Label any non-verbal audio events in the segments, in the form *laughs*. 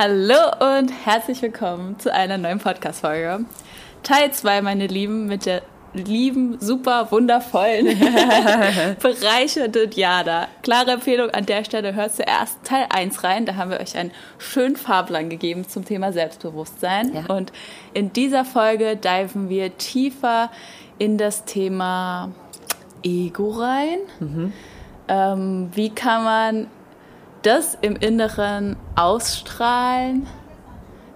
Hallo und herzlich willkommen zu einer neuen Podcast-Folge. Teil 2, meine Lieben, mit der lieben, super, wundervollen, *laughs* bereichernden Jada. Klare Empfehlung an der Stelle, hört zuerst Teil 1 rein. Da haben wir euch einen schönen Fahrplan gegeben zum Thema Selbstbewusstsein. Ja. Und in dieser Folge diven wir tiefer in das Thema Ego rein. Mhm. Ähm, wie kann man das im Inneren ausstrahlen,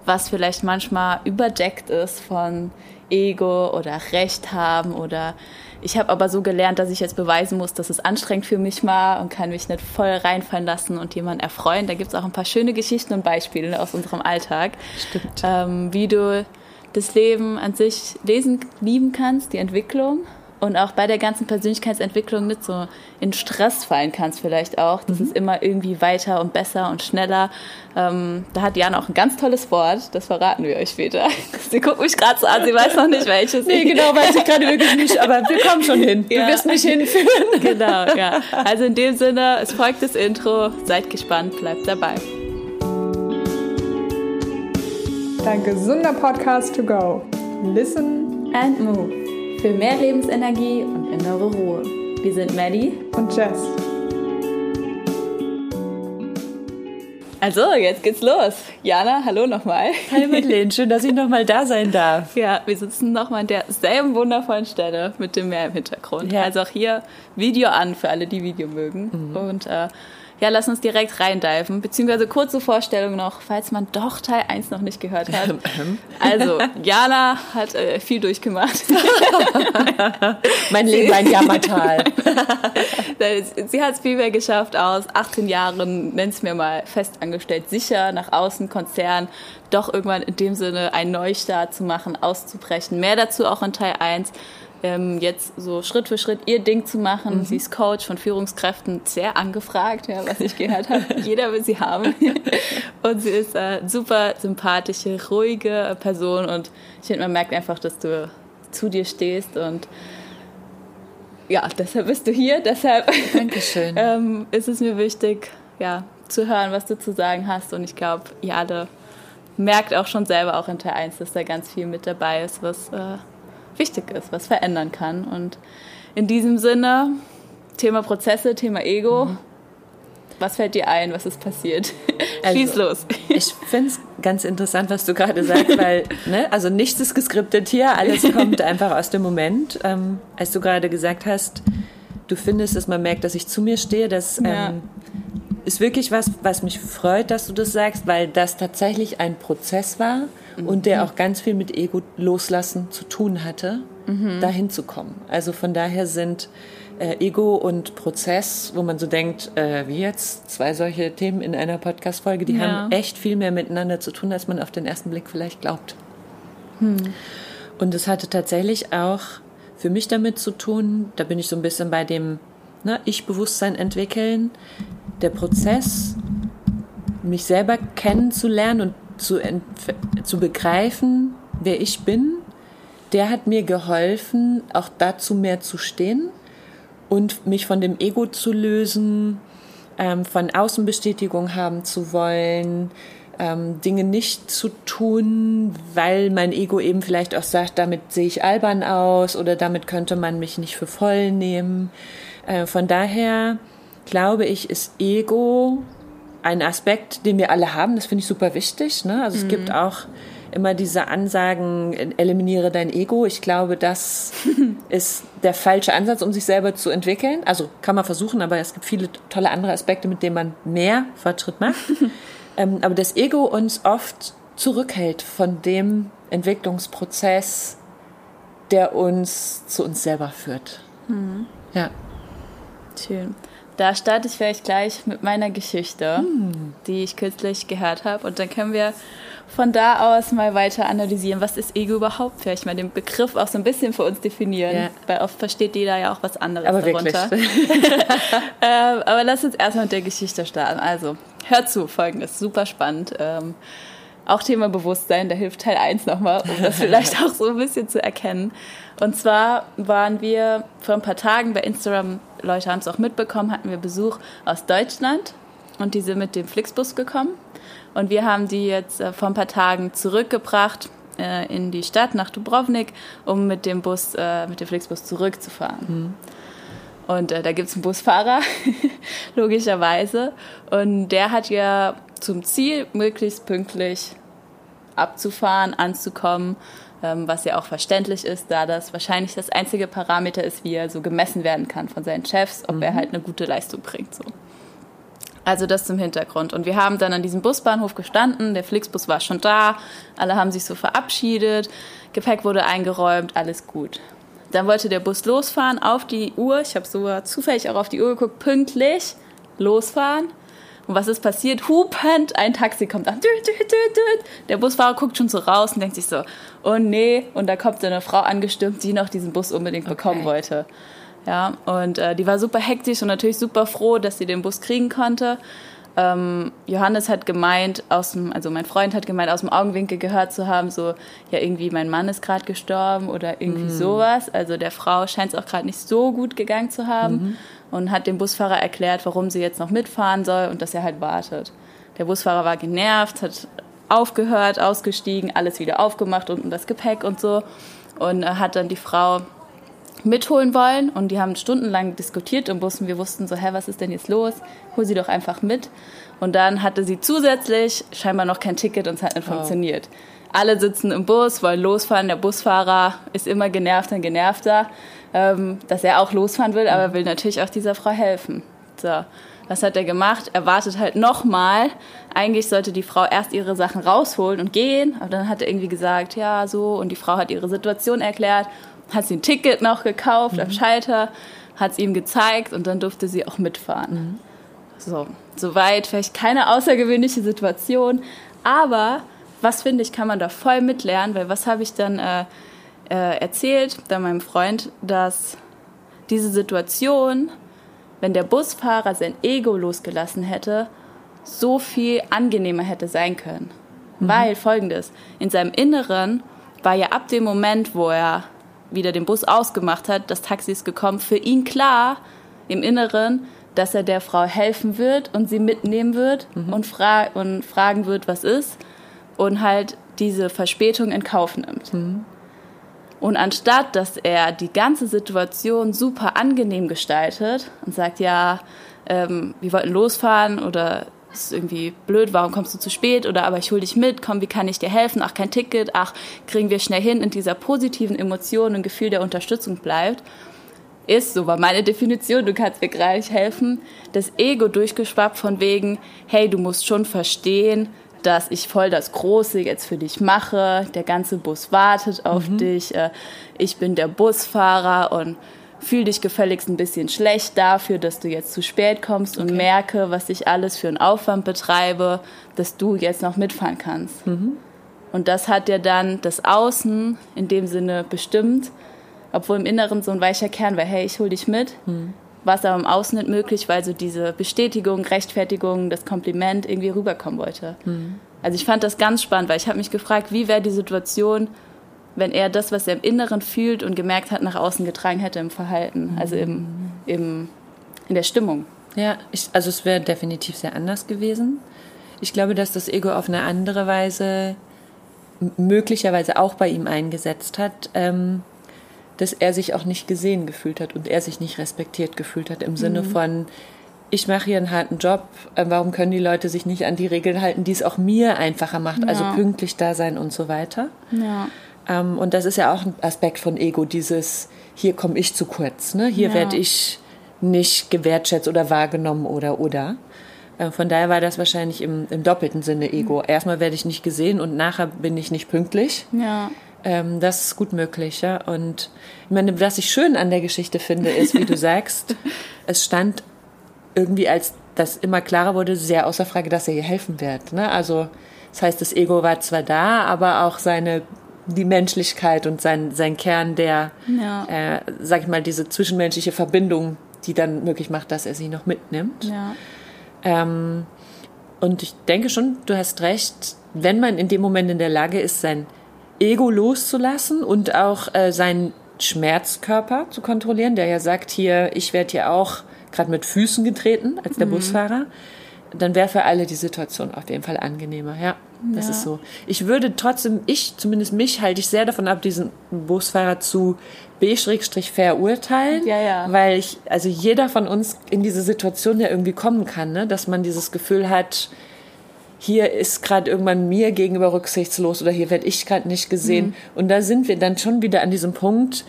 was vielleicht manchmal überdeckt ist von Ego oder Recht haben oder ich habe aber so gelernt, dass ich jetzt beweisen muss, dass es anstrengend für mich war und kann mich nicht voll reinfallen lassen und jemanden erfreuen. Da gibt es auch ein paar schöne Geschichten und Beispiele aus unserem Alltag. Stimmt. Ähm, wie du das Leben an sich lesen, lieben kannst, die Entwicklung und auch bei der ganzen Persönlichkeitsentwicklung nicht so in Stress fallen kannst vielleicht auch. Das mhm. ist immer irgendwie weiter und besser und schneller. Ähm, da hat Jana auch ein ganz tolles Wort, das verraten wir euch später. *laughs* Sie guckt mich gerade so an, sie weiß noch nicht welches. nee, genau, weiß ich gerade wirklich nicht, aber wir kommen schon hin. Ja. Du wirst mich hinführen. *laughs* genau, ja. Also in dem Sinne, es folgt das Intro. Seid gespannt, bleibt dabei. Dein gesunder Podcast to go. Listen and move für mehr Lebensenergie und innere Ruhe. Wir sind Maddie und Jess. Also, jetzt geht's los. Jana, hallo nochmal. Hi Madeleine, schön, dass ich nochmal da sein darf. Ja, wir sitzen nochmal an derselben wundervollen Stelle mit dem Meer im Hintergrund. Ja. Also auch hier Video an für alle, die Video mögen. Mhm. Und äh, ja, lass uns direkt reindiven. Beziehungsweise kurze Vorstellung noch, falls man doch Teil 1 noch nicht gehört hat. Ähm, ähm. Also, Jana hat äh, viel durchgemacht. *laughs* mein Leben ein Jammertal. *laughs* Sie hat es viel mehr geschafft aus 18 Jahren, nenn's mir mal, festangestellt, sicher, nach außen, Konzern, doch irgendwann in dem Sinne einen Neustart zu machen, auszubrechen. Mehr dazu auch in Teil 1 ähm, jetzt so Schritt für Schritt ihr Ding zu machen. Mhm. Sie ist Coach von Führungskräften, sehr angefragt, ja, was ich gehört habe. *laughs* Jeder will sie haben. *laughs* und sie ist eine super sympathische, ruhige Person und ich finde, man merkt einfach, dass du zu dir stehst und ja, deshalb bist du hier, deshalb *laughs* Dankeschön. ähm, ist es mir wichtig, ja, zu hören, was du zu sagen hast und ich glaube, Jade merkt auch schon selber auch in Teil 1, dass da ganz viel mit dabei ist, was äh, wichtig ist, was verändern kann. Und in diesem Sinne, Thema Prozesse, Thema Ego. Mhm. Was fällt dir ein? Was ist passiert? *laughs* Also, Schieß los. Ich finde es ganz interessant, was du gerade *laughs* sagst, weil, ne, also nichts ist geskriptet hier, alles kommt einfach aus dem Moment. Ähm, als du gerade gesagt hast, du findest, dass man merkt, dass ich zu mir stehe, das ja. ähm, ist wirklich was, was mich freut, dass du das sagst, weil das tatsächlich ein Prozess war mhm. und der auch ganz viel mit Ego loslassen zu tun hatte, mhm. dahin zu kommen. Also von daher sind äh, Ego und Prozess, wo man so denkt, äh, wie jetzt, zwei solche Themen in einer Podcast-Folge, die ja. haben echt viel mehr miteinander zu tun, als man auf den ersten Blick vielleicht glaubt. Hm. Und es hatte tatsächlich auch für mich damit zu tun, da bin ich so ein bisschen bei dem ne, Ich-Bewusstsein entwickeln, der Prozess, mich selber kennenzulernen und zu, zu begreifen, wer ich bin, der hat mir geholfen, auch dazu mehr zu stehen und mich von dem Ego zu lösen, ähm, von Außenbestätigung haben zu wollen, ähm, Dinge nicht zu tun, weil mein Ego eben vielleicht auch sagt, damit sehe ich albern aus oder damit könnte man mich nicht für voll nehmen. Äh, von daher glaube ich, ist Ego ein Aspekt, den wir alle haben. Das finde ich super wichtig. Ne? Also mhm. es gibt mhm. auch immer diese Ansagen, eliminiere dein Ego. Ich glaube, das *laughs* ist der falsche Ansatz, um sich selber zu entwickeln. Also kann man versuchen, aber es gibt viele tolle andere Aspekte, mit denen man mehr Fortschritt macht. *laughs* ähm, aber das Ego uns oft zurückhält von dem Entwicklungsprozess, der uns zu uns selber führt. Mhm. Ja. Schön. Da starte ich vielleicht gleich mit meiner Geschichte, hm. die ich kürzlich gehört habe. Und dann können wir von da aus mal weiter analysieren, was ist Ego überhaupt? Vielleicht mal den Begriff auch so ein bisschen für uns definieren, ja. weil oft versteht jeder ja auch was anderes aber darunter. *laughs* *laughs* ähm, aber lass uns erstmal mit der Geschichte starten. Also, hör zu, folgendes, super spannend. Ähm, auch Thema Bewusstsein, da hilft Teil 1 nochmal, um das vielleicht *laughs* auch so ein bisschen zu erkennen. Und zwar waren wir vor ein paar Tagen bei Instagram, Leute haben es auch mitbekommen, hatten wir Besuch aus Deutschland und die sind mit dem Flixbus gekommen. Und wir haben die jetzt äh, vor ein paar Tagen zurückgebracht äh, in die Stadt nach Dubrovnik, um mit dem Bus, äh, mit dem Flixbus zurückzufahren. Mhm. Und äh, da gibt es einen Busfahrer, *laughs* logischerweise. Und der hat ja zum Ziel, möglichst pünktlich abzufahren, anzukommen, ähm, was ja auch verständlich ist, da das wahrscheinlich das einzige Parameter ist, wie er so gemessen werden kann von seinen Chefs, ob mhm. er halt eine gute Leistung bringt. So. Also das zum Hintergrund. Und wir haben dann an diesem Busbahnhof gestanden, der Flixbus war schon da, alle haben sich so verabschiedet, Gepäck wurde eingeräumt, alles gut. Dann wollte der Bus losfahren auf die Uhr, ich habe so zufällig auch auf die Uhr geguckt, pünktlich losfahren. Und was ist passiert? Hupend, ein Taxi kommt an. Der Busfahrer guckt schon so raus und denkt sich so, oh nee. Und da kommt eine Frau angestürmt, die noch diesen Bus unbedingt okay. bekommen wollte. Ja, und äh, die war super hektisch und natürlich super froh, dass sie den Bus kriegen konnte. Ähm, Johannes hat gemeint, aus dem, also mein Freund hat gemeint, aus dem Augenwinkel gehört zu haben, so, ja, irgendwie mein Mann ist gerade gestorben oder irgendwie mm. sowas. Also der Frau scheint es auch gerade nicht so gut gegangen zu haben mhm. und hat dem Busfahrer erklärt, warum sie jetzt noch mitfahren soll und dass er halt wartet. Der Busfahrer war genervt, hat aufgehört, ausgestiegen, alles wieder aufgemacht, unten das Gepäck und so und äh, hat dann die Frau mitholen wollen und die haben stundenlang diskutiert im Bus und wir wussten so, hä, was ist denn jetzt los? Hol sie doch einfach mit. Und dann hatte sie zusätzlich scheinbar noch kein Ticket und es hat nicht oh. funktioniert. Alle sitzen im Bus, wollen losfahren. Der Busfahrer ist immer genervter und genervter, ähm, dass er auch losfahren will, aber will natürlich auch dieser Frau helfen. So, was hat er gemacht? Er wartet halt nochmal. Eigentlich sollte die Frau erst ihre Sachen rausholen und gehen, aber dann hat er irgendwie gesagt, ja, so, und die Frau hat ihre Situation erklärt hat sie ein Ticket noch gekauft mhm. am Schalter, hat es ihm gezeigt und dann durfte sie auch mitfahren. Mhm. So, soweit vielleicht keine außergewöhnliche Situation, aber was finde ich, kann man da voll mitlernen, weil was habe ich dann äh, äh, erzählt, da meinem Freund, dass diese Situation, wenn der Busfahrer sein Ego losgelassen hätte, so viel angenehmer hätte sein können. Mhm. Weil folgendes, in seinem Inneren war ja ab dem Moment, wo er wieder den Bus ausgemacht hat, das Taxi ist gekommen, für ihn klar im Inneren, dass er der Frau helfen wird und sie mitnehmen wird mhm. und, fra und fragen wird, was ist und halt diese Verspätung in Kauf nimmt. Mhm. Und anstatt, dass er die ganze Situation super angenehm gestaltet und sagt, ja, ähm, wir wollten losfahren oder ist irgendwie blöd, warum kommst du zu spät? Oder aber ich hole dich mit, komm, wie kann ich dir helfen? Ach, kein Ticket, ach, kriegen wir schnell hin, in dieser positiven Emotion und Gefühl der Unterstützung bleibt, ist, so war meine Definition, du kannst mir gleich helfen, das Ego durchgeschwappt von wegen, hey, du musst schon verstehen, dass ich voll das Große jetzt für dich mache, der ganze Bus wartet auf mhm. dich, äh, ich bin der Busfahrer und fühl dich gefälligst ein bisschen schlecht dafür, dass du jetzt zu spät kommst okay. und merke, was ich alles für einen Aufwand betreibe, dass du jetzt noch mitfahren kannst. Mhm. Und das hat ja dann das Außen in dem Sinne bestimmt, obwohl im Inneren so ein weicher Kern war, hey, ich hol dich mit. Mhm. War es aber im Außen nicht möglich, weil so diese Bestätigung, Rechtfertigung, das Kompliment irgendwie rüberkommen wollte. Mhm. Also ich fand das ganz spannend, weil ich habe mich gefragt, wie wäre die Situation, wenn er das, was er im Inneren fühlt und gemerkt hat, nach außen getragen hätte im Verhalten, also im, im, in der Stimmung. Ja, ich, also es wäre definitiv sehr anders gewesen. Ich glaube, dass das Ego auf eine andere Weise möglicherweise auch bei ihm eingesetzt hat, ähm, dass er sich auch nicht gesehen gefühlt hat und er sich nicht respektiert gefühlt hat im Sinne mhm. von, ich mache hier einen harten Job, äh, warum können die Leute sich nicht an die Regeln halten, die es auch mir einfacher macht, also ja. also pünktlich da sein und so weiter. Ja. Ähm, und das ist ja auch ein Aspekt von Ego, dieses, hier komme ich zu kurz, ne? hier ja. werde ich nicht gewertschätzt oder wahrgenommen oder oder. Äh, von daher war das wahrscheinlich im, im doppelten Sinne Ego. Mhm. Erstmal werde ich nicht gesehen und nachher bin ich nicht pünktlich. Ja. Ähm, das ist gut möglich, ja. Und ich meine, was ich schön an der Geschichte finde, ist, wie du *laughs* sagst, es stand irgendwie, als das immer klarer wurde, sehr außer Frage, dass er ihr helfen wird. Ne? Also das heißt, das Ego war zwar da, aber auch seine die Menschlichkeit und sein, sein Kern, der, ja. äh, sag ich mal, diese zwischenmenschliche Verbindung, die dann möglich macht, dass er sie noch mitnimmt. Ja. Ähm, und ich denke schon, du hast recht, wenn man in dem Moment in der Lage ist, sein Ego loszulassen und auch äh, seinen Schmerzkörper zu kontrollieren, der ja sagt hier, ich werde hier auch gerade mit Füßen getreten als der mhm. Busfahrer, dann wäre für alle die Situation auf jeden Fall angenehmer. Ja, das Ja. ist so. Ich würde trotzdem, ich, zumindest mich, halte ich sehr davon ab, diesen Busfahrer zu B-fair urteilen. Ja, ja. Weil ich, also jeder von uns in diese Situation ja irgendwie kommen kann, ne? dass man dieses Gefühl hat, hier ist gerade irgendwann mir gegenüber rücksichtslos oder hier werde ich gerade nicht gesehen. Und da sind wir dann schon wieder an diesem Punkt,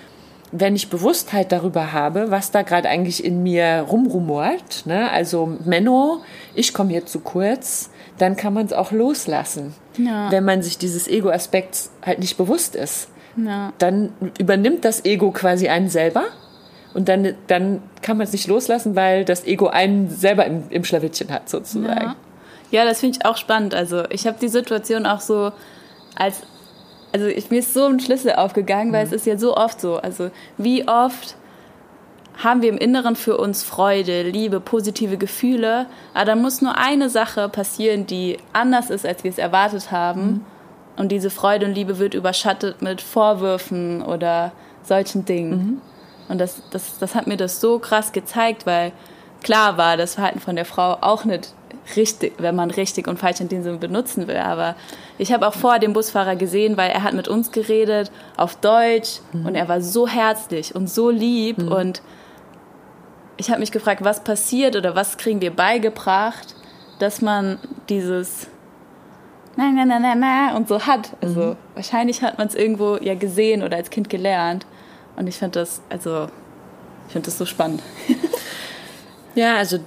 wenn ich Bewusstheit darüber habe, was da gerade eigentlich in mir rumrumort, ne? also Menno, ich komme hier zu kurz, dann kann man es auch loslassen. Ja. Wenn man sich dieses Ego-Aspekts halt nicht bewusst ist, Ja. dann übernimmt das Ego quasi einen selber und dann, dann kann man es nicht loslassen, weil das Ego einen selber im, im Schlawittchen hat sozusagen. Ja, ja das finde ich auch spannend. Also ich habe die Situation auch so als, also ich, mir ist so ein Schlüssel aufgegangen, weil es ist ja so oft so. Also wie oft haben wir im Inneren für uns Freude, Liebe, positive Gefühle, aber da muss nur eine Sache passieren, die anders ist, als wir es erwartet haben. Und diese Freude und Liebe wird überschattet mit Vorwürfen oder solchen Dingen. Und das, das, das hat mir das so krass gezeigt, weil klar war das Verhalten von der Frau auch nicht richtig, wenn man richtig und falsch in dem Sinne benutzen will. Aber ich habe auch vor dem Busfahrer gesehen, weil er hat mit uns geredet auf Deutsch und er war so herzlich und so lieb und ich habe mich gefragt, was passiert oder was kriegen wir beigebracht, dass man dieses na na na na na und so hat. Also wahrscheinlich hat man es irgendwo ja gesehen oder als Kind gelernt und ich finde das also ich finde das so spannend. *laughs* Ja, also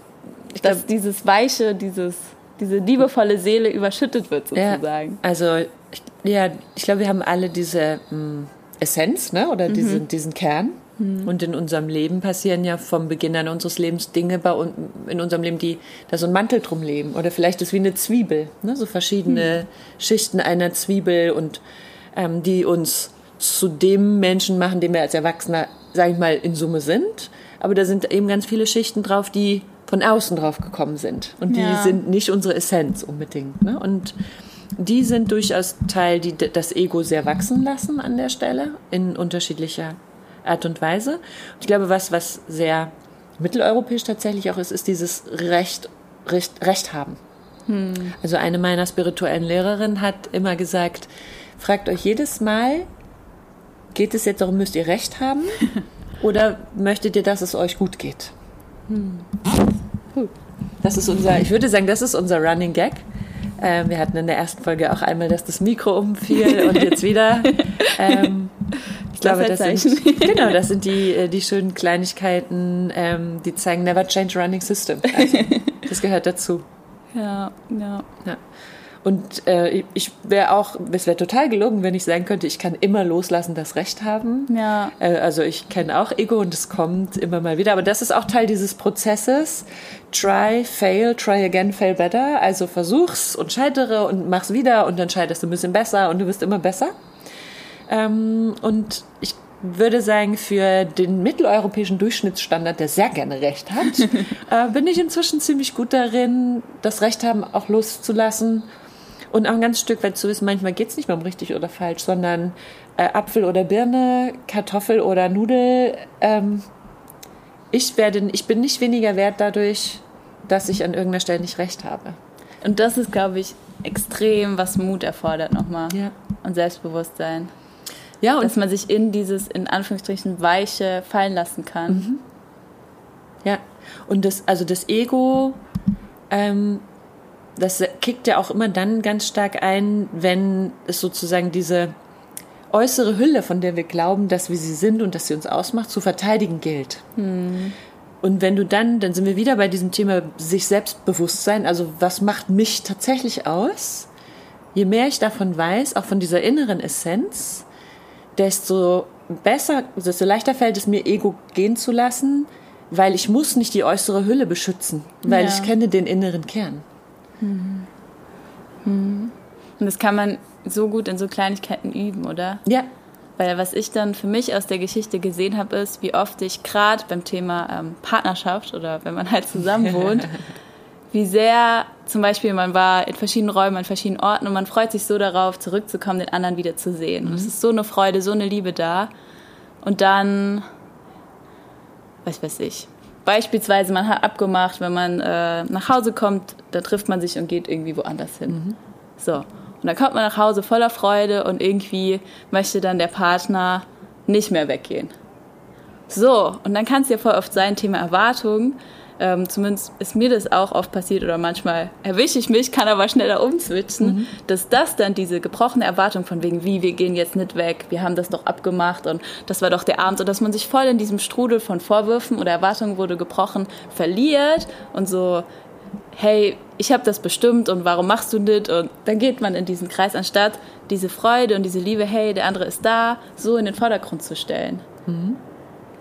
ich glaube, dass dieses weiche, dieses, diese liebevolle Seele überschüttet wird sozusagen. Ja, also ich, ja, ich glaube, wir haben alle diese mh, Essenz, ne? Oder diesen, diesen Kern. Und in unserem Leben passieren ja vom Beginn an unseres Lebens Dinge bei uns, in unserem Leben, die da so ein Mantel drum leben. Oder vielleicht ist wie eine Zwiebel, ne? so verschiedene Schichten einer Zwiebel und ähm, die uns zu dem Menschen machen, den wir als Erwachsener, sage ich mal, in Summe sind. Aber da sind eben ganz viele Schichten drauf, die von außen drauf gekommen sind. Und die Ja. sind nicht unsere Essenz unbedingt. Ne? Und die sind durchaus Teil, die das Ego sehr wachsen lassen an der Stelle, in unterschiedlicher Art und Weise. Ich glaube, was, was sehr mitteleuropäisch tatsächlich auch ist, ist dieses Recht, Recht, Recht haben. Also eine meiner spirituellen Lehrerinnen hat immer gesagt, fragt euch jedes Mal, geht es jetzt darum, müsst ihr Recht haben *laughs* oder möchtet ihr, dass es euch gut geht? Das ist unser, ich würde sagen, das ist unser Running Gag. Ähm, wir hatten in der ersten Folge auch einmal, dass das Mikro umfiel und jetzt wieder. *laughs* Ähm, glaube, das sind, *laughs* genau, das sind die, äh, die schönen Kleinigkeiten, ähm, die zeigen Never Change Running System. Also, das gehört dazu. *laughs* Ja, ja. Ja. Und äh, ich wäre auch, es wäre total gelogen, wenn ich sagen könnte, ich kann immer loslassen, das Recht haben. Ja. Äh, also ich kenne auch Ego und es kommt immer mal wieder. Aber das ist auch Teil dieses Prozesses. Try, fail, try again, fail better. Also versuch's und scheitere und mach's wieder und dann scheiterst du ein bisschen besser und du wirst immer besser. Ähm, und ich würde sagen, für den mitteleuropäischen Durchschnittsstandard, der sehr gerne Recht hat, *laughs* äh, bin ich inzwischen ziemlich gut darin, das Recht haben auch loszulassen und auch ein ganz Stück weit zu wissen, manchmal geht's nicht mehr um richtig oder falsch, sondern äh, Apfel oder Birne, Kartoffel oder Nudel. Ähm, ich, werde, ich bin nicht weniger wert dadurch, dass ich an irgendeiner Stelle nicht recht habe. Und das ist, glaube ich, extrem, was Mut erfordert nochmal. Ja. Und Selbstbewusstsein. Ja, und Dass man sich in dieses, in Anführungsstrichen, Weiche fallen lassen kann. Ja, und das, also das Ego, ähm, das kickt ja auch immer dann ganz stark ein, wenn es sozusagen diese äußere Hülle, von der wir glauben, dass wir sie sind und dass sie uns ausmacht, zu verteidigen gilt. Und wenn du dann, dann sind wir wieder bei diesem Thema sich Selbstbewusstsein, also was macht mich tatsächlich aus? Je mehr ich davon weiß, auch von dieser inneren Essenz, desto besser, desto leichter fällt es mir, Ego gehen zu lassen, weil ich muss nicht die äußere Hülle beschützen, weil Ja. ich kenne den inneren Kern. Und das kann man so gut in so Kleinigkeiten üben, oder? Ja, Weil was ich dann für mich aus der Geschichte gesehen habe, ist, wie oft ich gerade beim Thema ähm, Partnerschaft oder wenn man halt zusammen wohnt, *laughs* wie sehr zum Beispiel man war in verschiedenen Räumen, an verschiedenen Orten und man freut sich so darauf, zurückzukommen, den anderen wieder zu sehen. Und es ist so eine Freude, so eine Liebe da. Und dann, was weiß ich, Beispielsweise, man hat abgemacht, wenn man äh, nach Hause kommt, da trifft man sich und geht irgendwie woanders hin. Mhm. So. Und dann kommt man nach Hause voller Freude und irgendwie möchte dann der Partner nicht mehr weggehen. So, und dann kann es ja voll oft sein, Thema Erwartung. Ähm, zumindest ist mir das auch oft passiert oder manchmal erwische ich mich, kann aber schneller umswitchen, mhm. dass das dann diese gebrochene Erwartung von wegen, wie, wir gehen jetzt nicht weg, wir haben das doch abgemacht und das war doch der Abend und dass man sich voll in diesem Strudel von Vorwürfen oder Erwartungen wurde gebrochen, verliert und so, hey, ich habe das bestimmt und warum machst du nicht? Und dann geht man in diesen Kreis, anstatt diese Freude und diese Liebe, hey, der andere ist da, so in den Vordergrund zu stellen. Mhm.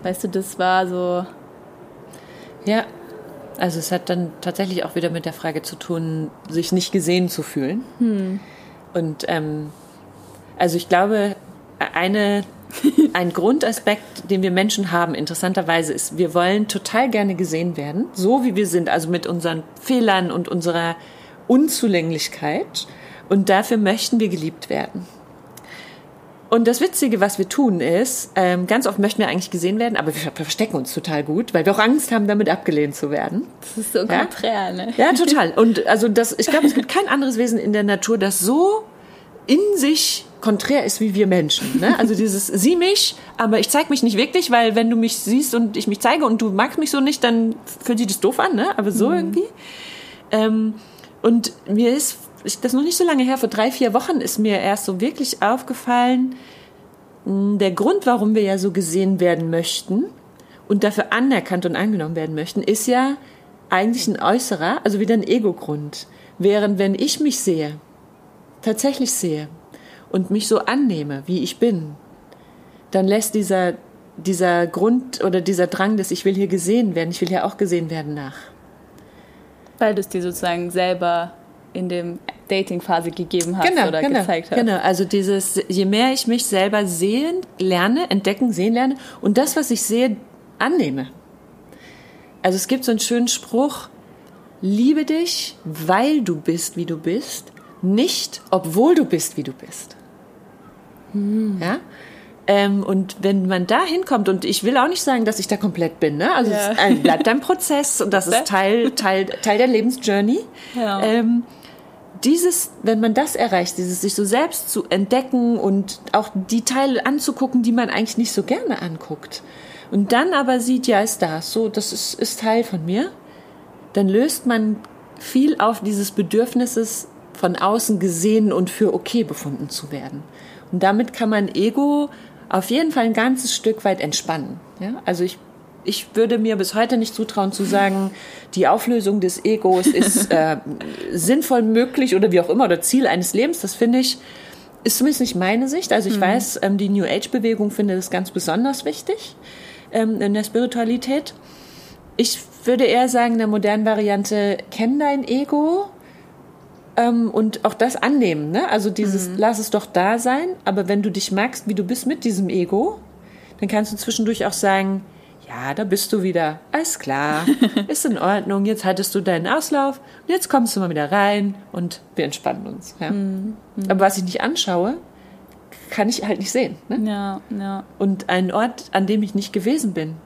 Weißt du, das war so. Ja, also es hat dann tatsächlich auch wieder mit der Frage zu tun, sich nicht gesehen zu fühlen. Hm. Und ähm, also ich glaube, eine, *laughs* ein Grundaspekt, den wir Menschen haben, interessanterweise, ist, wir wollen total gerne gesehen werden, so wie wir sind, also mit unseren Fehlern und unserer Unzulänglichkeit. Und dafür möchten wir geliebt werden. Und das Witzige, was wir tun, ist, ähm, ganz oft möchten wir eigentlich gesehen werden, aber wir verstecken uns total gut, weil wir auch Angst haben, damit abgelehnt zu werden. Das ist so ja? konträr, ne? Ja, total. Und also das, ich glaube, es gibt kein anderes Wesen in der Natur, das so in sich konträr ist wie wir Menschen. Ne? Also dieses sieh mich, aber ich zeige mich nicht wirklich, weil wenn du mich siehst und ich mich zeige und du magst mich so nicht, dann fühlt sich das doof an, ne? Aber so mhm. irgendwie. Ähm, und mir ist ich, das ist noch nicht so lange her, vor drei, vier Wochen ist mir erst so wirklich aufgefallen, hm, der Grund, warum wir ja so gesehen werden möchten und dafür anerkannt und angenommen werden möchten, ist ja eigentlich ein äußerer, also wieder ein Ego-Grund. Während wenn ich mich sehe, tatsächlich sehe und mich so annehme, wie ich bin, dann lässt dieser, dieser Grund oder dieser Drang, dass ich will hier gesehen werden, ich will hier auch gesehen werden, nach. Weil du es dir sozusagen selber in dem Dating-Phase gegeben hast genau, oder genau, gezeigt hast. Genau, also dieses, je mehr ich mich selber sehen lerne, entdecken, sehen lerne und das, was ich sehe, annehme. Also es gibt so einen schönen Spruch, liebe dich, weil du bist, wie du bist, nicht, obwohl du bist, wie du bist. Hm. Ja? Ähm, und wenn man da hinkommt, und ich will auch nicht sagen, dass ich da komplett bin, ne? also ja. es bleibt ein Prozess und das ist *laughs* Teil, Teil, Teil der Lebensjourney. Ja. Ähm, dieses, wenn man das erreicht, dieses sich so selbst zu entdecken und auch die Teile anzugucken, die man eigentlich nicht so gerne anguckt. Und dann aber sieht, ja, ist das so, das ist, ist Teil von mir, dann löst man viel auf dieses Bedürfnisses von außen gesehen und für okay befunden zu werden. Und damit kann man Ego auf jeden Fall ein ganzes Stück weit entspannen. Ja? Also ich ich würde mir bis heute nicht zutrauen zu sagen, die Auflösung des Egos ist äh, sinnvoll möglich oder wie auch immer oder Ziel eines Lebens. Das finde ich, ist zumindest nicht meine Sicht. Also ich mhm. weiß, ähm, die New Age-Bewegung findet das ganz besonders wichtig ähm, in der Spiritualität. Ich würde eher sagen, in der modernen Variante, kenn dein Ego ähm, und auch das annehmen. Ne? Also dieses, mhm. lass es doch da sein, aber wenn du dich magst, wie du bist mit diesem Ego, dann kannst du zwischendurch auch sagen, ja, da bist du wieder. Alles klar, *laughs* ist in Ordnung. Jetzt hattest du deinen Auslauf und jetzt kommst du mal wieder rein und wir entspannen uns. Ja. Mhm. Aber was ich nicht anschaue, kann ich halt nicht sehen. Ne? Ja, ja. Und einen Ort, an dem ich nicht gewesen bin,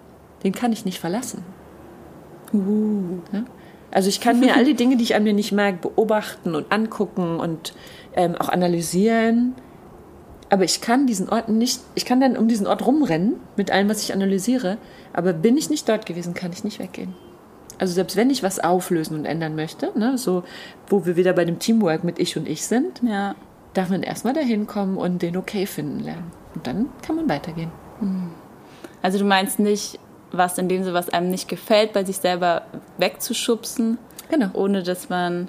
den kann ich nicht verlassen. Uh. Ja? Also ich kann mir all die Dinge, die ich an mir nicht mag, beobachten und angucken und ähm, auch analysieren aber ich kann diesen Ort nicht, ich kann dann um diesen Ort rumrennen mit allem, was ich analysiere, aber bin ich nicht dort gewesen, kann ich nicht weggehen. Also selbst wenn ich was auflösen und ändern möchte, ne, so wo wir wieder bei dem Teamwork mit ich und ich sind, ja. darf man erstmal dahin kommen und den okay finden lernen. Und dann kann man weitergehen. Hm. Also du meinst nicht, was in dem so was einem nicht gefällt, bei sich selber wegzuschubsen, genau. ohne dass man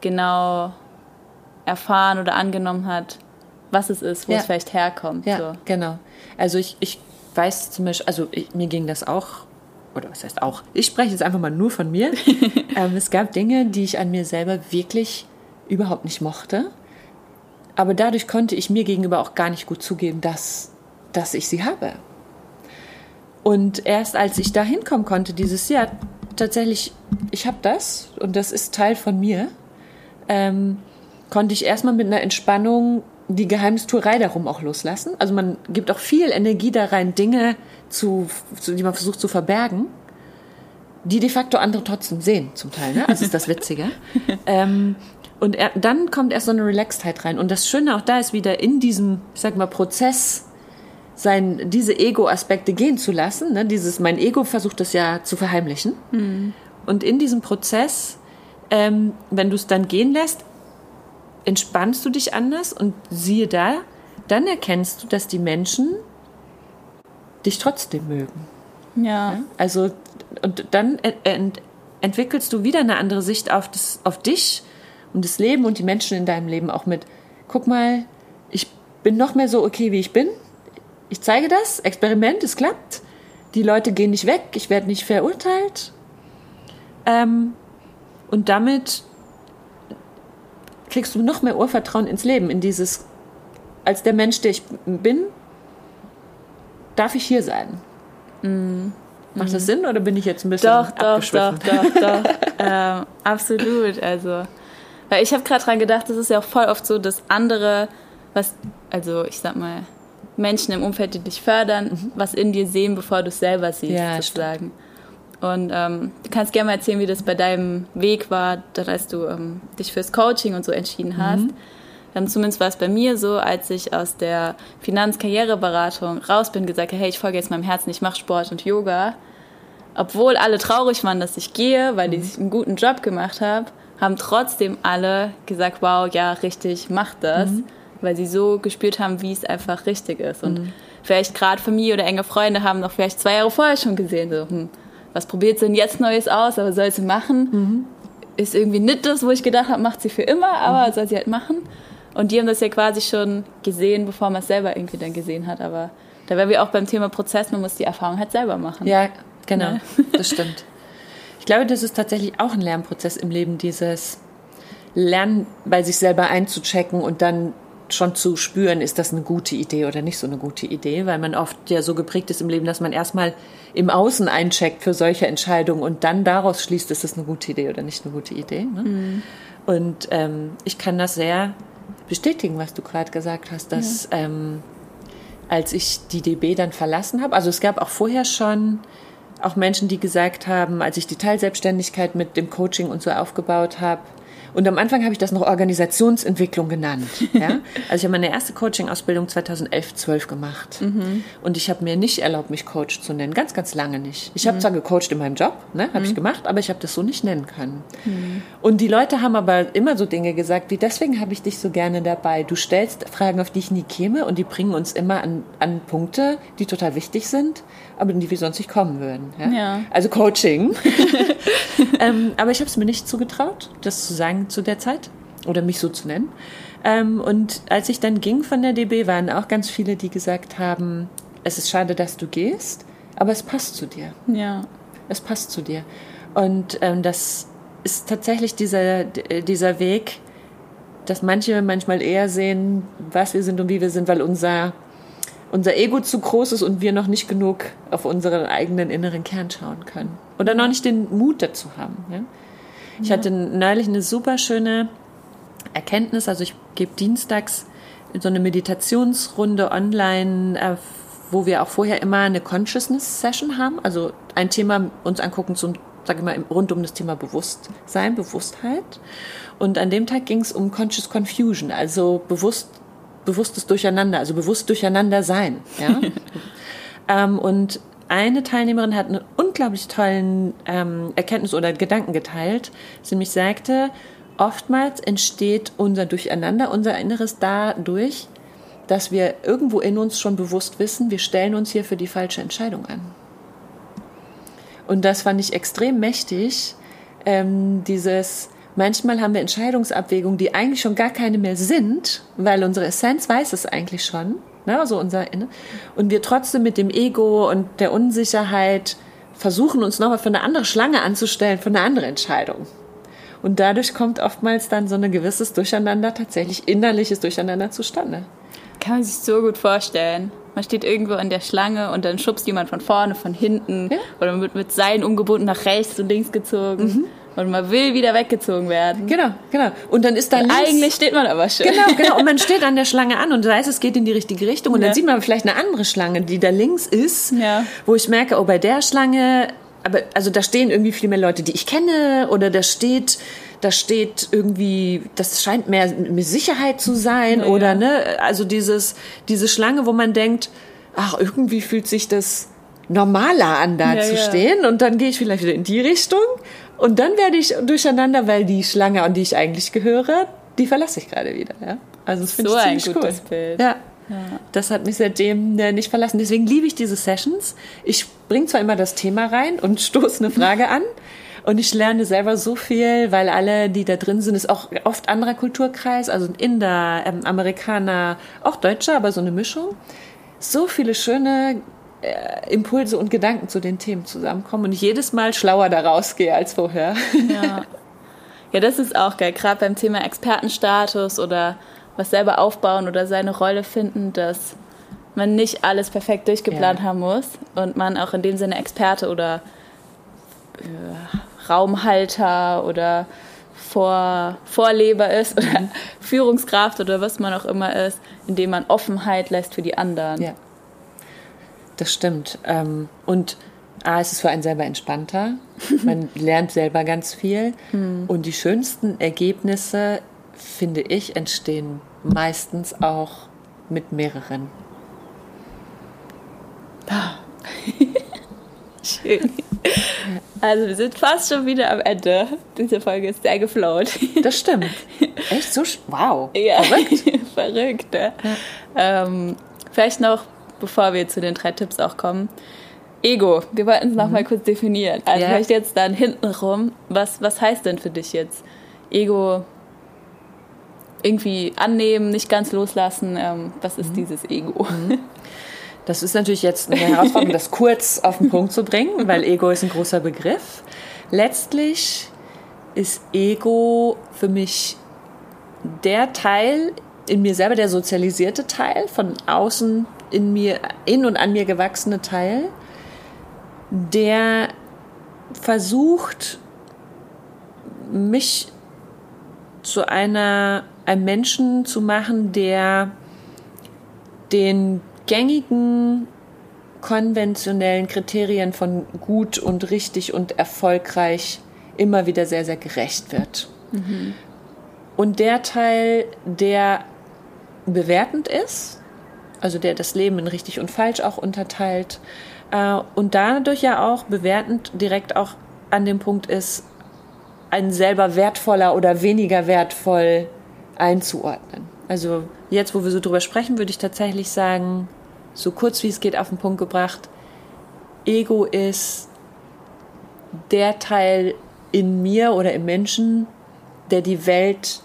genau erfahren oder angenommen hat, was es ist, wo ja. es vielleicht herkommt. Ja, so. genau. Also ich, ich weiß zum Beispiel, also ich, mir ging das auch, oder was heißt auch, ich spreche jetzt einfach mal nur von mir. *laughs* ähm, es gab Dinge, die ich an mir selber wirklich überhaupt nicht mochte. Aber dadurch konnte ich mir gegenüber auch gar nicht gut zugeben, dass, dass ich sie habe. Und erst als ich da hinkommen konnte, dieses Jahr, tatsächlich, ich habe das und das ist Teil von mir, ähm, konnte ich erstmal mit einer Entspannung die Geheimnistuerei darum auch loslassen. Also man gibt auch viel Energie da rein, Dinge zu, zu, die man versucht zu verbergen. die de facto andere trotzdem sehen, zum Teil. Ne? Also ist das Witzige. *laughs* ähm, und er, dann kommt erst so eine Relaxedheit rein. Und das Schöne auch da ist wieder in diesem, ich sag mal, Prozess, sein, diese Ego-Aspekte gehen zu lassen. Ne? Dieses, mein Ego versucht das ja zu verheimlichen. Mhm. Und in diesem Prozess, ähm, wenn du es dann gehen lässt, entspannst du dich anders und siehe da, dann erkennst du, dass die Menschen dich trotzdem mögen. Ja. ja? Also, und dann ent entwickelst du wieder eine andere Sicht auf, das, auf dich und das Leben und die Menschen in deinem Leben auch mit, guck mal, ich bin noch mehr so okay, wie ich bin. Ich zeige das, Experiment, es klappt. Die Leute gehen nicht weg, ich werde nicht verurteilt. Ähm, und damit kriegst du noch mehr Urvertrauen ins Leben, in dieses, als der Mensch, der ich bin, darf ich hier sein. Mhm. Macht das Sinn oder bin ich jetzt ein bisschen Doch, doch, doch, doch, doch. *laughs* ähm, absolut. Also, weil ich habe gerade dran gedacht, das ist ja auch voll oft so, dass andere, was, also ich sag mal, Menschen im Umfeld, die dich fördern, mhm. was in dir sehen, bevor du es selber siehst, ja, sozusagen. Und ähm, du kannst gerne mal erzählen, wie das bei deinem Weg war, als du ähm, dich fürs Coaching und so entschieden hast. Mhm. Ähm, zumindest war es bei mir so, als ich aus der Finanzkarriereberatung raus bin, gesagt habe, hey, ich folge jetzt meinem Herzen, ich mache Sport und Yoga. Obwohl alle traurig waren, dass ich gehe, weil mhm. ich einen guten Job gemacht habe, haben trotzdem alle gesagt, wow, ja, richtig, mach das. Mhm. Weil sie so gespürt haben, wie es einfach richtig ist. Und mhm. vielleicht gerade Familie oder enge Freunde haben noch vielleicht zwei Jahre vorher schon gesehen, so, hm, was probiert sie denn jetzt Neues aus, aber soll sie machen? Mhm. Ist irgendwie nicht das, wo ich gedacht habe, macht sie für immer, aber mhm. soll sie halt machen. Und die haben das ja quasi schon gesehen, bevor man es selber irgendwie dann gesehen hat. Aber da wären wir auch beim Thema Prozess, man muss die Erfahrung halt selber machen. Ja, genau, ja. *laughs* das stimmt. Ich glaube, das ist tatsächlich auch ein Lernprozess im Leben, dieses Lernen bei sich selber einzuchecken und dann schon zu spüren, ist das eine gute Idee oder nicht so eine gute Idee, weil man oft ja so geprägt ist im Leben, dass man erstmal im Außen eincheckt für solche Entscheidungen und dann daraus schließt, ist das eine gute Idee oder nicht eine gute Idee. Ne? Mhm. Und ähm, ich kann das sehr bestätigen, was du gerade gesagt hast, dass ja. ähm, als ich die DB dann verlassen habe, also es gab auch vorher schon auch Menschen, die gesagt haben, als ich die Teilselbstständigkeit mit dem Coaching und so aufgebaut habe, und am Anfang habe ich das noch Organisationsentwicklung genannt. Ja? *laughs* Also ich habe meine erste Coaching-Ausbildung 2011, 12 gemacht. Mhm. Und ich habe mir nicht erlaubt, mich Coach zu nennen. Ganz, ganz lange nicht. Ich habe mhm. zwar gecoacht in meinem Job, ne, habe mhm. ich gemacht, aber ich habe das so nicht nennen können. Mhm. Und die Leute haben aber immer so Dinge gesagt, wie deswegen habe ich dich so gerne dabei. Du stellst Fragen, auf die ich nie käme und die bringen uns immer an, an Punkte, die total wichtig sind, aber in die wir sonst nicht kommen würden. Ja? ja. Also Coaching. *laughs* *laughs* ähm, aber ich habe es mir nicht zugetraut, das zu sagen zu der Zeit oder mich so zu nennen. Ähm, und als ich dann ging von der DB, waren auch ganz viele, die gesagt haben, es ist schade, dass du gehst, aber es passt zu dir. Ja. Es passt zu dir. Und ähm, das ist tatsächlich dieser, dieser Weg, dass manche manchmal eher sehen, was wir sind und wie wir sind, weil unser, unser Ego zu groß ist und wir noch nicht genug auf unseren eigenen inneren Kern schauen können. Oder noch nicht den Mut dazu haben. Ja? Ich hatte neulich eine super schöne Erkenntnis. Also ich gebe dienstags so eine Meditationsrunde online, äh, wo wir auch vorher immer eine Consciousness Session haben. Also ein Thema uns angucken zum, sage ich mal, rund um das Thema Bewusstsein, Bewusstheit. Und an dem Tag ging es um Conscious Confusion, also bewusst, bewusstes Durcheinander, also bewusst durcheinander sein. Ja? *laughs* ähm, und eine Teilnehmerin hat einen unglaublich tollen ähm, Erkenntnis oder Gedanken geteilt. Sie nämlich sagte, oftmals entsteht unser Durcheinander, unser Inneres dadurch, dass wir irgendwo in uns schon bewusst wissen, wir stellen uns hier für die falsche Entscheidung an. Und das fand ich extrem mächtig, ähm, dieses, manchmal haben wir Entscheidungsabwägungen, die eigentlich schon gar keine mehr sind, weil unsere Essenz weiß es eigentlich schon ne, so unser Und wir trotzdem mit dem Ego und der Unsicherheit versuchen, uns nochmal für eine andere Schlange anzustellen, für eine andere Entscheidung. Und dadurch kommt oftmals dann so ein gewisses Durcheinander, tatsächlich innerliches Durcheinander zustande. Kann man sich so gut vorstellen. Man steht irgendwo an der Schlange und dann schubst jemand von vorne, von hinten ja. oder wird mit Seilen umgebunden nach rechts und links gezogen. Mhm und man will wieder weggezogen werden. Genau, genau. Und dann ist da links, eigentlich steht man aber schon. Genau, genau. Und man steht an der *laughs* Schlange an und weiß, es geht in die richtige Richtung. Und ja. dann sieht man vielleicht eine andere Schlange, die da links ist, ja. wo ich merke, oh, bei der Schlange aber also da stehen irgendwie viel mehr Leute, die ich kenne, oder da steht, da steht irgendwie, das scheint mehr, mehr Sicherheit zu sein, Ja, oder ja. ne, also dieses, diese Schlange, wo man denkt, ach, irgendwie fühlt sich das normaler an, da Ja, zu stehen, und dann gehe ich vielleicht wieder in die Richtung, und dann werde ich durcheinander, weil die Schlange, an die ich eigentlich gehöre, die verlasse ich gerade wieder, ja. Also das finde So ich ein ziemlich gutes cool. Bild. Ja. Das hat mich seitdem äh, nicht verlassen. Deswegen liebe ich diese Sessions. Ich bringe zwar immer das Thema rein und *laughs* stoße eine Frage an. Und ich lerne selber so viel, weil alle, die da drin sind, ist auch oft anderer Kulturkreis, also ein Inder, ähm, Amerikaner, auch Deutscher, aber so eine Mischung. So viele schöne äh, Impulse und Gedanken zu den Themen zusammenkommen und ich jedes Mal schlauer da rausgehe als vorher. Ja. ja, das ist auch geil. Gerade beim Thema Expertenstatus oder was selber aufbauen oder seine Rolle finden, dass man nicht alles perfekt durchgeplant Ja. haben muss und man auch in dem Sinne Experte oder äh, Raumhalter oder Vor Vorleber ist oder *laughs* Führungskraft oder was man auch immer ist, indem man Offenheit lässt für die anderen. Ja, das stimmt. Ähm, Und A, es ist für einen selber entspannter. *laughs* Man lernt selber ganz viel. Und die schönsten Ergebnisse, finde ich, entstehen meistens auch mit mehreren. *laughs* Schön. Also wir sind fast schon wieder am Ende. Diese Folge ist sehr geflowt. Das stimmt. *laughs* Echt so? Wow. Ja, verrückt. ne? Ähm, vielleicht noch, bevor wir zu den drei Tipps auch kommen. Ego, wir wollten es noch mal kurz definieren. Also Ja. vielleicht jetzt dann hintenrum, was, was heißt denn für dich jetzt Ego irgendwie annehmen, nicht ganz loslassen? Ähm, was ist dieses Ego? Das ist natürlich jetzt eine Herausforderung, *laughs* das kurz auf den Punkt zu bringen, weil Ego ist ein großer Begriff. Letztlich ist Ego für mich der Teil in mir selber, der sozialisierte Teil, von außen in mir, in und an mir gewachsene Teil, der versucht, mich zu einer, einem Menschen zu machen, der den gängigen konventionellen Kriterien von gut und richtig und erfolgreich immer wieder sehr, sehr gerecht wird. Und der Teil, der bewertend ist, also der das Leben in richtig und falsch auch unterteilt äh, und dadurch ja auch bewertend direkt auch an dem Punkt ist, einen selber wertvoller oder weniger wertvoll einzuordnen. Also jetzt, wo wir so drüber sprechen, würde ich tatsächlich sagen, so kurz wie es geht auf den Punkt gebracht, Ego ist der Teil in mir oder im Menschen, der die Welt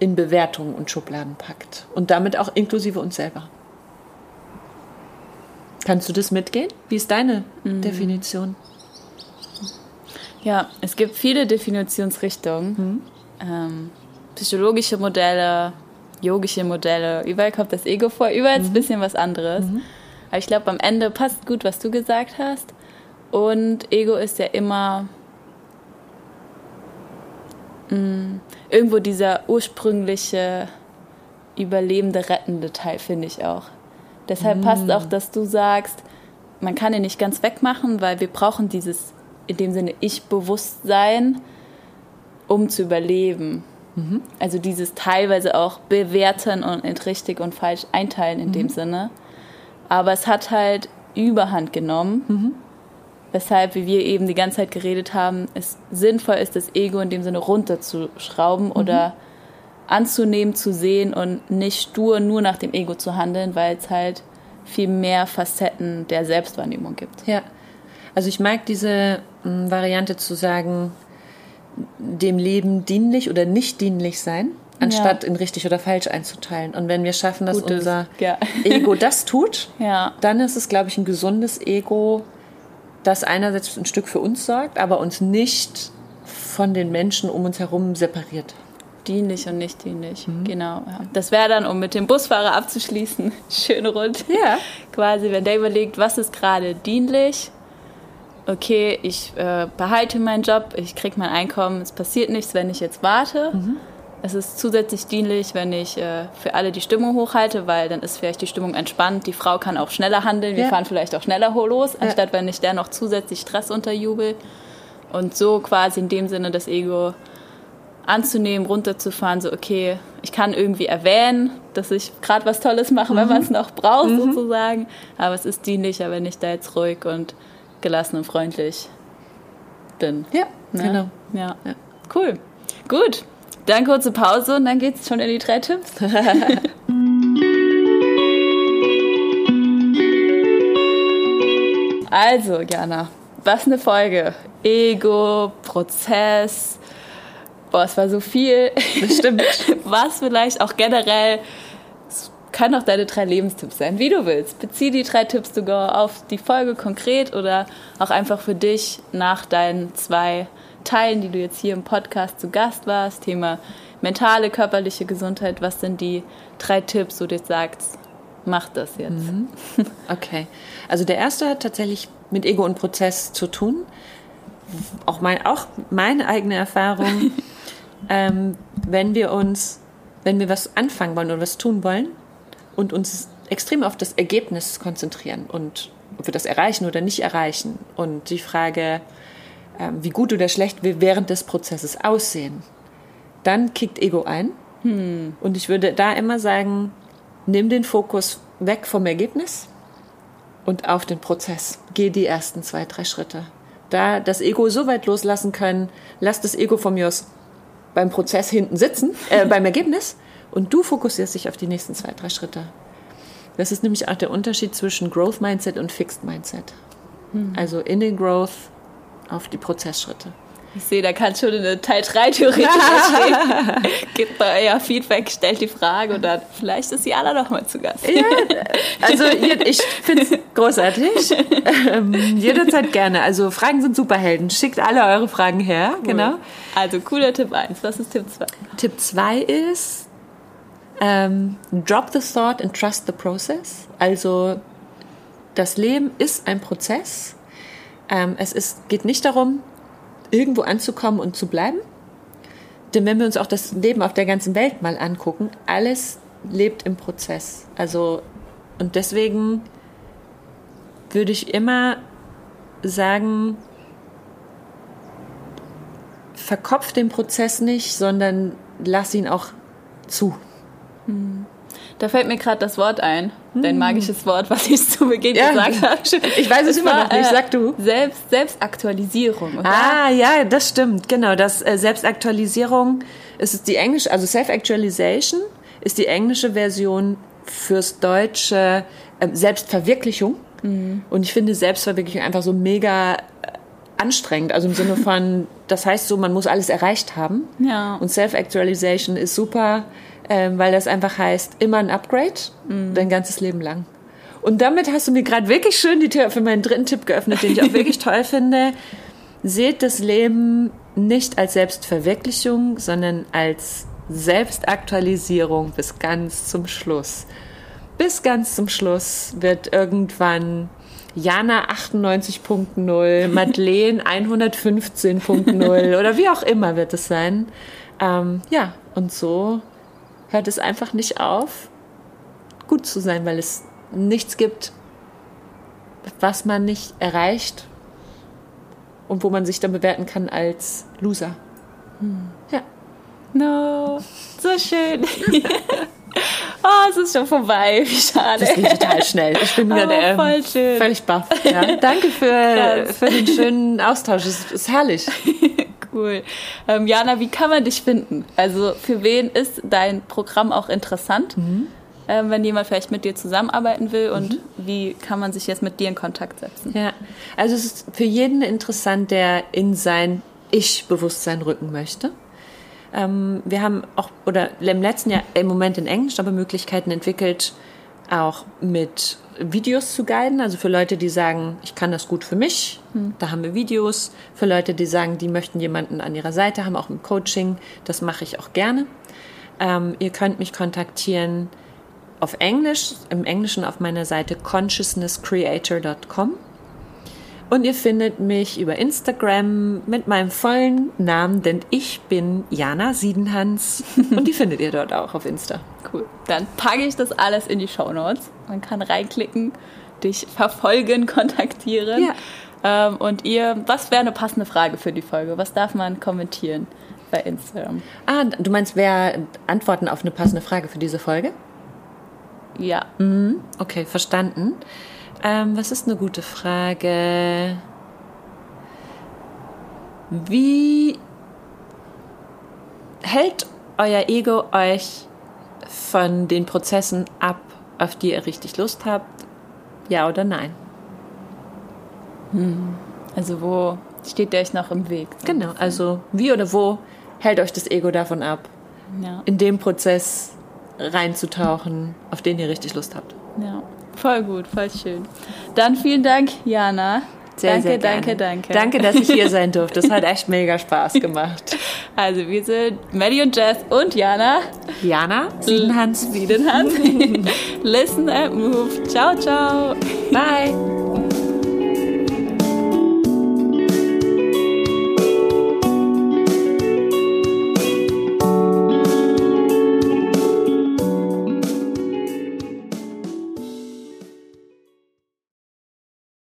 in Bewertungen und Schubladen packt. Und damit auch inklusive uns selber. Kannst du das mitgehen? Wie ist deine Definition? Ja, es gibt viele Definitionsrichtungen. Ähm, psychologische Modelle, yogische Modelle, überall kommt das Ego vor, überall ist ein bisschen was anderes. Aber ich glaube, am Ende passt gut, was du gesagt hast. Und Ego ist ja immer mh, irgendwo dieser ursprüngliche, überlebende, rettende Teil, finde ich auch. Deshalb passt auch, dass du sagst, man kann ihn nicht ganz wegmachen, weil wir brauchen dieses, in dem Sinne, Ich-Bewusstsein, um zu überleben. Also dieses teilweise auch bewerten und in richtig und falsch einteilen in dem Sinne. Aber es hat halt Überhand genommen, weshalb, wie wir eben die ganze Zeit geredet haben, es sinnvoll ist, das Ego in dem Sinne runterzuschrauben oder anzunehmen, zu sehen und nicht stur nur nach dem Ego zu handeln, weil es halt viel mehr Facetten der Selbstwahrnehmung gibt. Ja, also ich mag diese mh, Variante zu sagen, dem Leben dienlich oder nicht dienlich sein, anstatt in richtig oder falsch einzuteilen. Und wenn wir schaffen, dass Gutes, unser ja. Ego *laughs* das tut, Ja, dann ist es, glaube ich, ein gesundes Ego, das einerseits ein Stück für uns sorgt, aber uns nicht von den Menschen um uns herum separiert. dienlich und nicht dienlich. Genau. Ja. Das wäre dann, um mit dem Busfahrer abzuschließen, *laughs* schön rund. Ja. Quasi, wenn der überlegt, was ist gerade dienlich, okay, ich äh, behalte meinen Job, ich kriege mein Einkommen, es passiert nichts, wenn ich jetzt warte. Es ist zusätzlich dienlich, wenn ich äh, für alle die Stimmung hochhalte, weil dann ist vielleicht die Stimmung entspannt. Die Frau kann auch schneller handeln. Wir Ja. fahren vielleicht auch schneller los, anstatt wenn ich der noch zusätzlich Stress unterjubel. Und so quasi in dem Sinne das Ego anzunehmen, runterzufahren, so okay, ich kann irgendwie erwähnen, dass ich gerade was Tolles mache, wenn man es noch braucht sozusagen. Aber es ist dienlicher, wenn ich da jetzt ruhig und gelassen und freundlich bin. Ja, Ne? genau. Ja. Ja. Cool. Gut. Dann kurze Pause und dann geht's schon in die drei Tipps. *laughs* also, Jana, was eine Folge. Ego, Prozess. Boah, es war so viel. Das stimmt. *laughs* Was vielleicht auch generell, es können auch deine drei Lebenstipps sein, wie du willst. Bezieh die drei Tipps sogar auf die Folge konkret oder auch einfach für dich nach deinen zwei Teilen, die du jetzt hier im Podcast zu Gast warst. Thema mentale, körperliche Gesundheit. Was sind die drei Tipps, wo du jetzt sagst, mach das jetzt? Okay. Also der erste hat tatsächlich mit Ego und Prozess zu tun. Auch, mein, auch meine eigene Erfahrung, *laughs* ähm, wenn wir uns, wenn wir was anfangen wollen oder was tun wollen und uns extrem auf das Ergebnis konzentrieren und ob wir das erreichen oder nicht erreichen und die Frage, wie gut oder schlecht wir während des Prozesses aussehen, dann kickt Ego ein. Und ich würde da immer sagen, nimm den Fokus weg vom Ergebnis und auf den Prozess. Geh die ersten zwei, drei Schritte. Da das Ego so weit loslassen können, lass das Ego von mir aus beim Prozess hinten sitzen, äh, *laughs* beim Ergebnis, und du fokussierst dich auf die nächsten zwei, drei Schritte. Das ist nämlich auch der Unterschied zwischen Growth Mindset und Fixed Mindset. Also in den Growth auf die Prozessschritte. Ich sehe, da kann schon eine Teil 3 theoretisch *laughs* entstehen. Gebt mal euer Feedback, stellt die Frage und dann vielleicht ist Jana noch mal zu Gast. Ja, also *laughs* ich finde es großartig. Ähm, jederzeit gerne. Also Fragen sind Superhelden. Schickt alle eure Fragen her. Genau. Also cooler Tipp 1. Was ist Tipp 2? Tipp 2 ist, ähm, drop the thought and trust the process. Also das Leben ist ein Prozess. Ähm, es ist, geht nicht darum, irgendwo anzukommen und zu bleiben. Denn wenn wir uns auch das Leben auf der ganzen Welt mal angucken, alles lebt im Prozess. Also, und deswegen würde ich immer sagen, verkopf den Prozess nicht, sondern lass ihn auch zu. Da fällt mir gerade das Wort ein. Dein magisches Wort, was ich zu Beginn Ja, gesagt habe. ich weiß es immer war, noch nicht. äh, Sag du. Selbst, Selbstaktualisierung. Oder? Ah, ja, das stimmt, genau. Das äh, Selbstaktualisierung es ist die englische, also Self-Actualization ist die englische Version fürs deutsche äh, Selbstverwirklichung. Und ich finde Selbstverwirklichung einfach so mega äh, anstrengend. Also im Sinne von, das heißt so, man muss alles erreicht haben. Ja. Und Self-Actualization ist super, ähm, weil das einfach heißt, immer ein Upgrade, dein ganzes Leben lang. Und damit hast du mir gerade wirklich schön die Tür für meinen dritten Tipp geöffnet, den ich auch wirklich *laughs* toll finde. Seht das Leben nicht als Selbstverwirklichung, sondern als Selbstaktualisierung bis ganz zum Schluss. Bis ganz zum Schluss wird irgendwann Jana 98.0, Madeleine *laughs* 115.0 oder wie auch immer wird es sein. Ähm, ja, und so hört es einfach nicht auf, gut zu sein, weil es nichts gibt, was man nicht erreicht und wo man sich dann bewerten kann als Loser. Ja. No, so schön. *laughs* oh, es ist schon vorbei. Wie schade. Das ging total schnell. Ich bin wieder Oh, der, voll schön. völlig baff. Ja. Danke für, *laughs* Krass. für den schönen Austausch. Es ist herrlich. *laughs* Cool. Ähm, Jana, wie kann man dich finden? Also für wen ist dein Programm auch interessant? Ähm, wenn jemand vielleicht mit dir zusammenarbeiten will und wie kann man sich jetzt mit dir in Kontakt setzen? Ja, also es ist für jeden interessant, der in sein Ich-Bewusstsein rücken möchte. Ähm, wir haben auch, oder im letzten Jahr im Moment in Englisch, aber Möglichkeiten entwickelt, auch mit Videos zu guiden. Also für Leute, die sagen, ich kann das gut für mich, da haben wir Videos. Für Leute, die sagen, die möchten jemanden an ihrer Seite haben, auch im Coaching, das mache ich auch gerne. Ähm, ihr könnt mich kontaktieren auf Englisch, im Englischen auf meiner Seite consciousnesscreator.com Und ihr findet mich über Instagram mit meinem vollen Namen, denn ich bin Jana Siedenhans *laughs* und die findet ihr dort auch auf Insta. Cool. Dann packe ich das alles in die Show Notes. Man kann reinklicken, dich verfolgen, *laughs* kontaktieren. Ja. Ähm, und ihr, was wäre eine passende Frage für die Folge? Was darf man kommentieren bei Instagram? Ah, du meinst, wer Antworten auf eine passende Frage für diese Folge? Ja. Mhm. Okay, verstanden. Ähm, was ist eine gute Frage? Wie hält euer Ego euch von den Prozessen ab, auf die ihr richtig Lust habt? Ja oder nein? Hm. Also wo steht der euch noch im Weg? Genau, also wie oder wo hält euch das Ego davon ab, ja. in dem Prozess reinzutauchen, auf den ihr richtig Lust habt? Ja. Voll gut, voll schön. Dann vielen Dank, Jana. Sehr, danke, sehr danke, danke. Danke, dass ich hier sein durfte. Das hat *laughs* echt mega Spaß gemacht. Also wir sind Maddie und Jess und Jana. Jana, Siedenhans. Siedenhans. *laughs* Listen and move. Ciao, ciao. Bye.